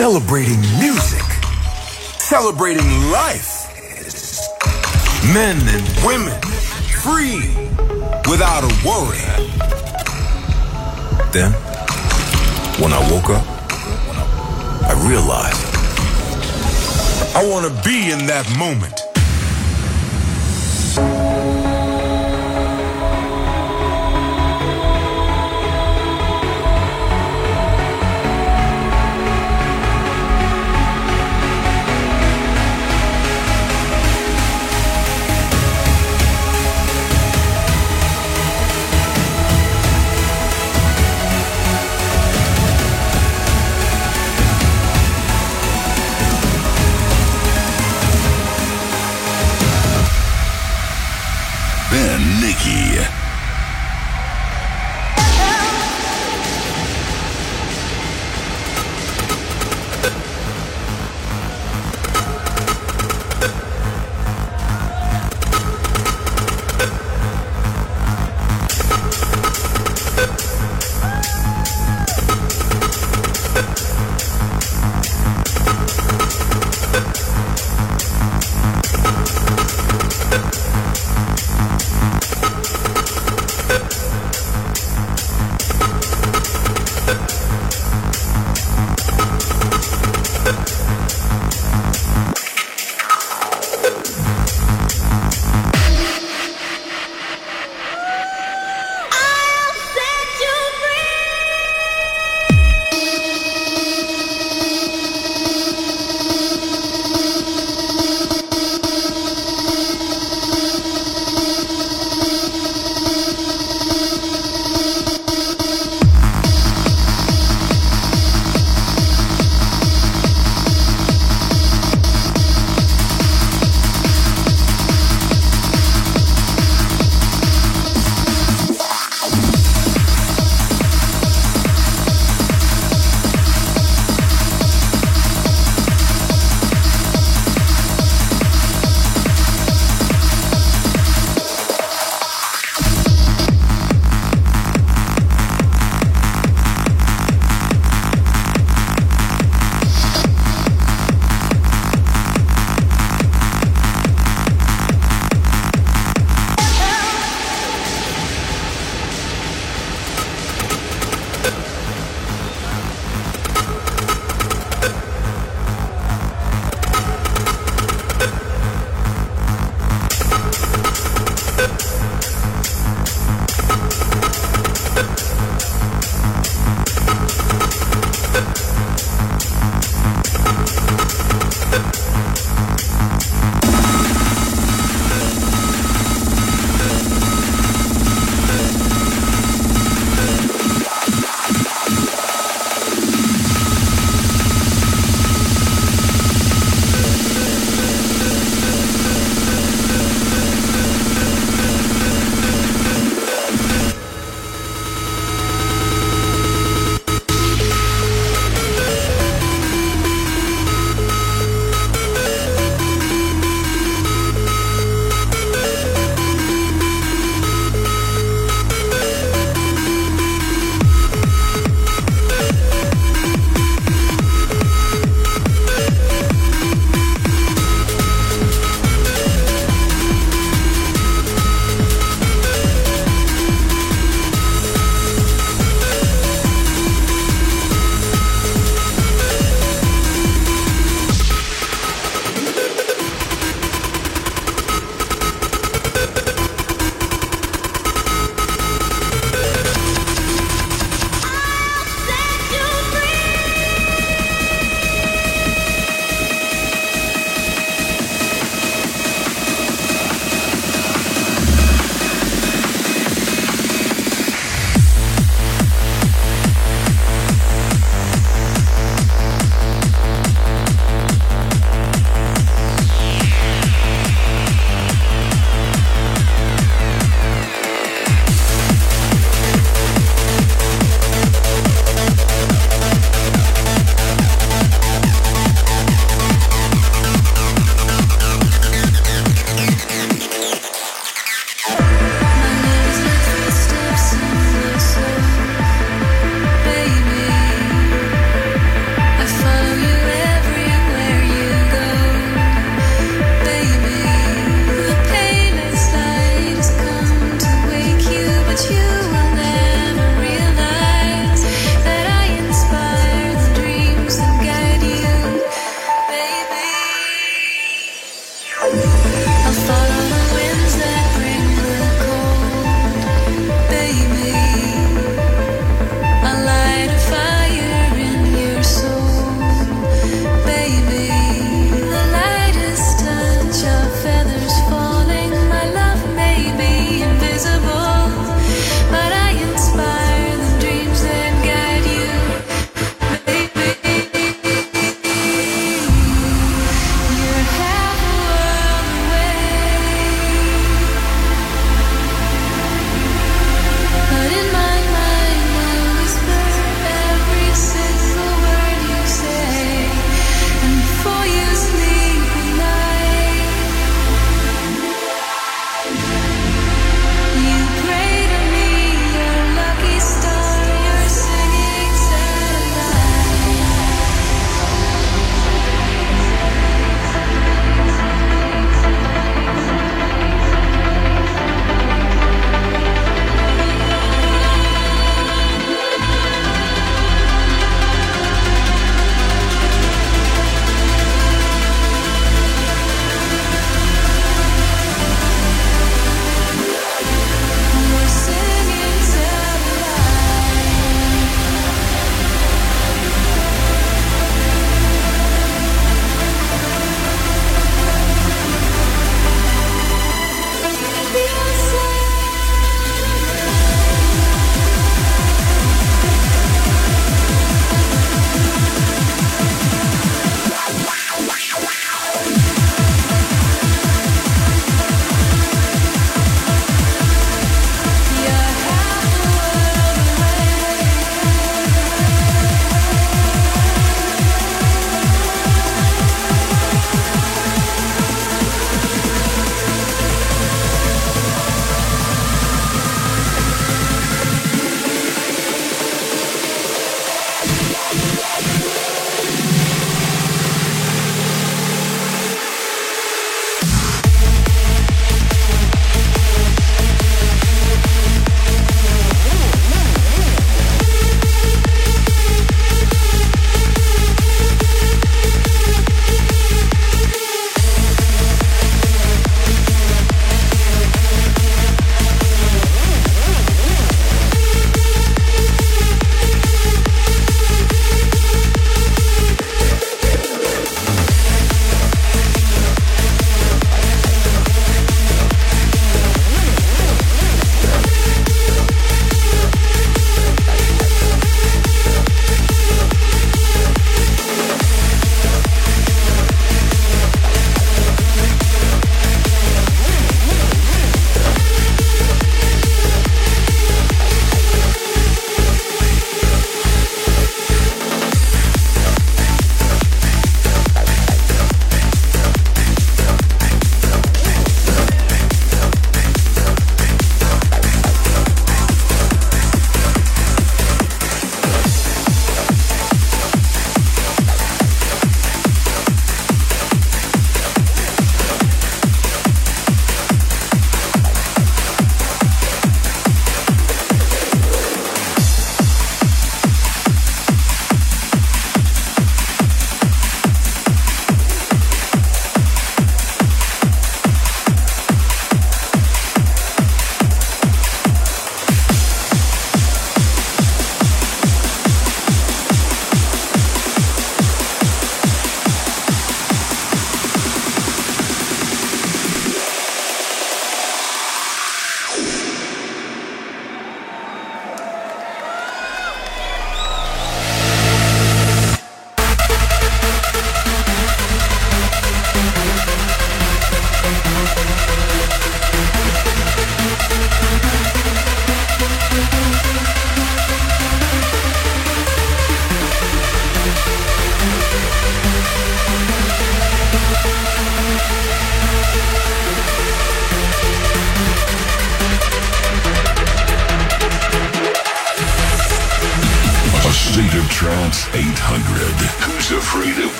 Celebrating music. Celebrating life. Men and women. Free. Without a worry. Then, when I woke up, I realized I want to be in that moment.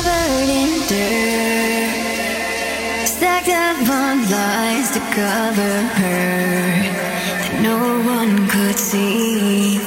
covered in dirt, stacked up on lies to cover her that no one could see.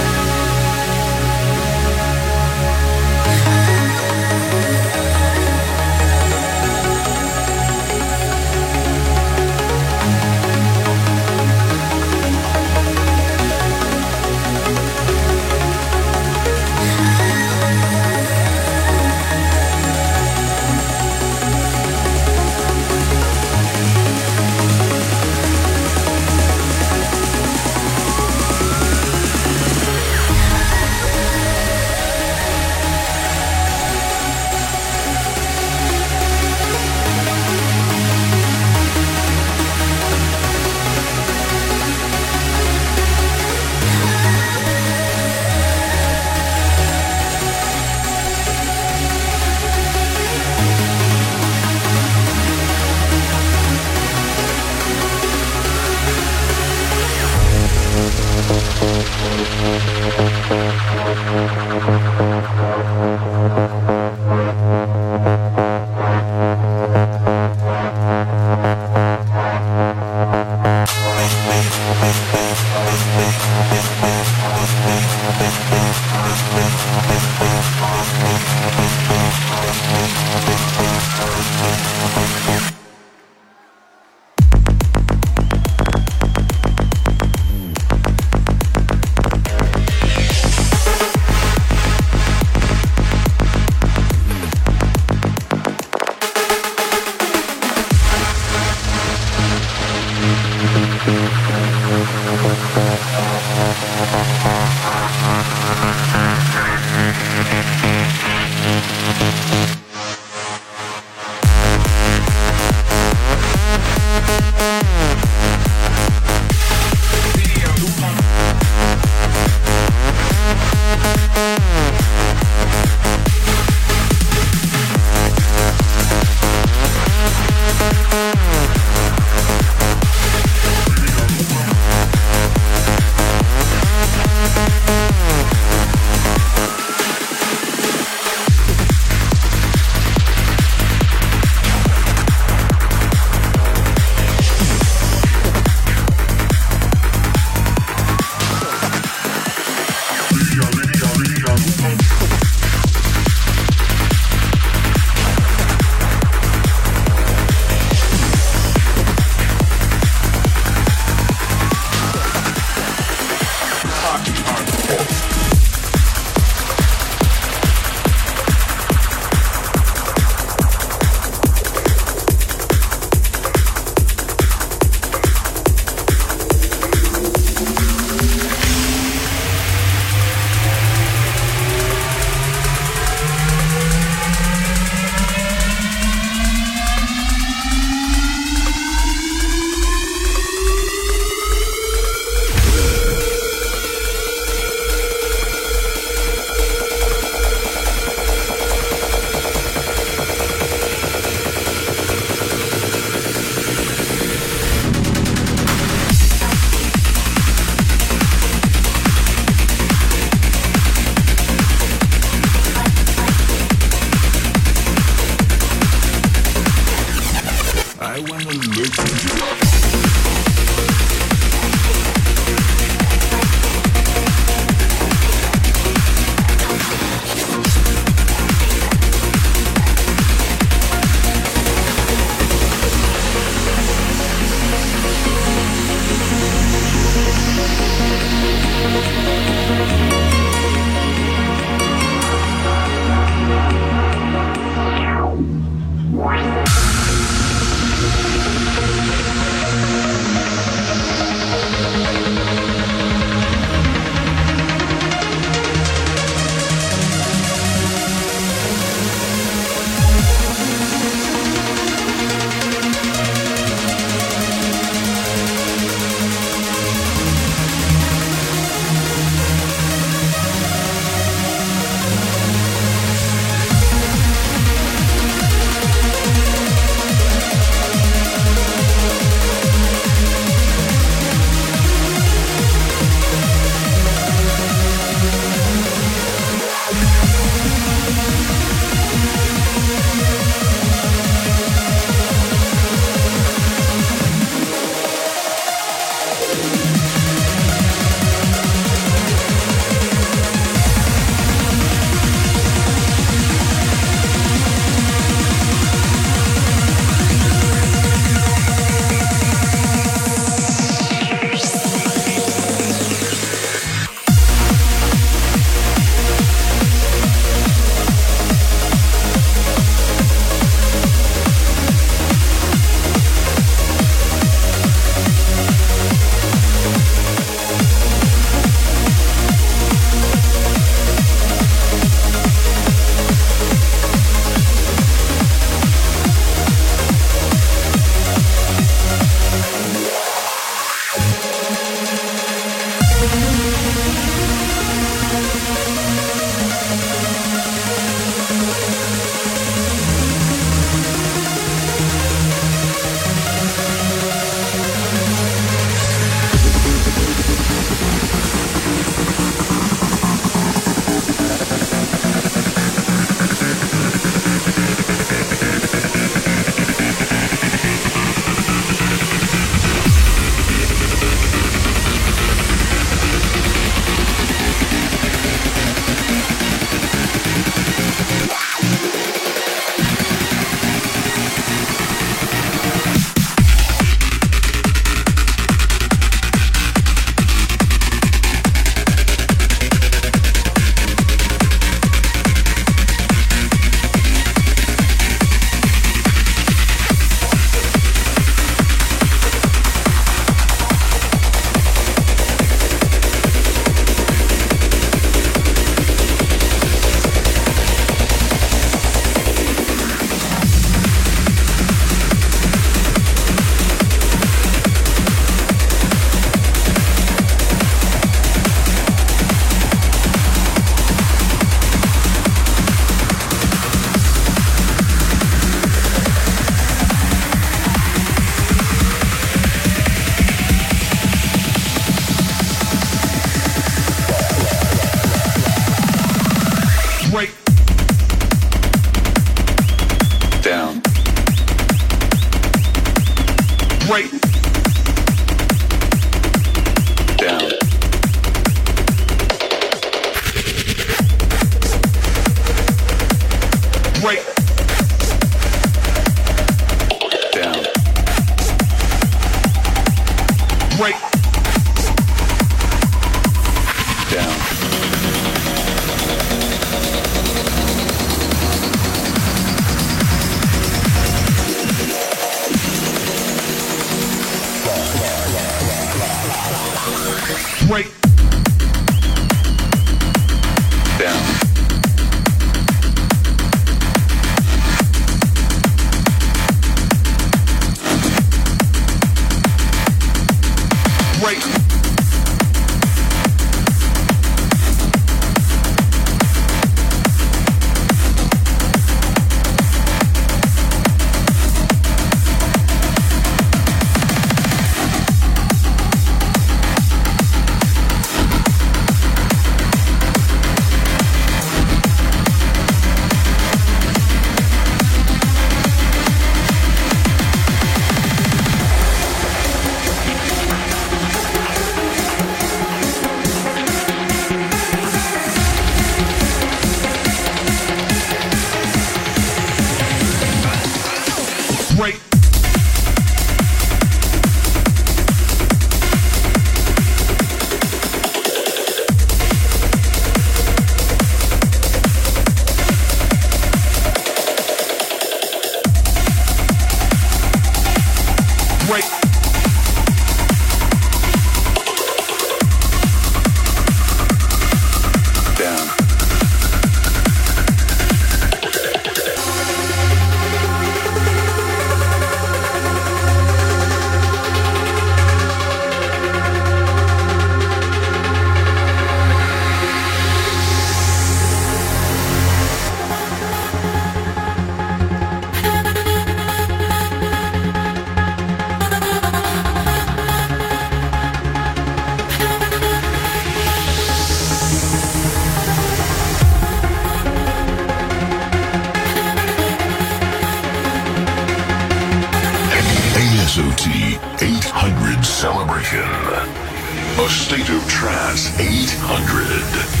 100.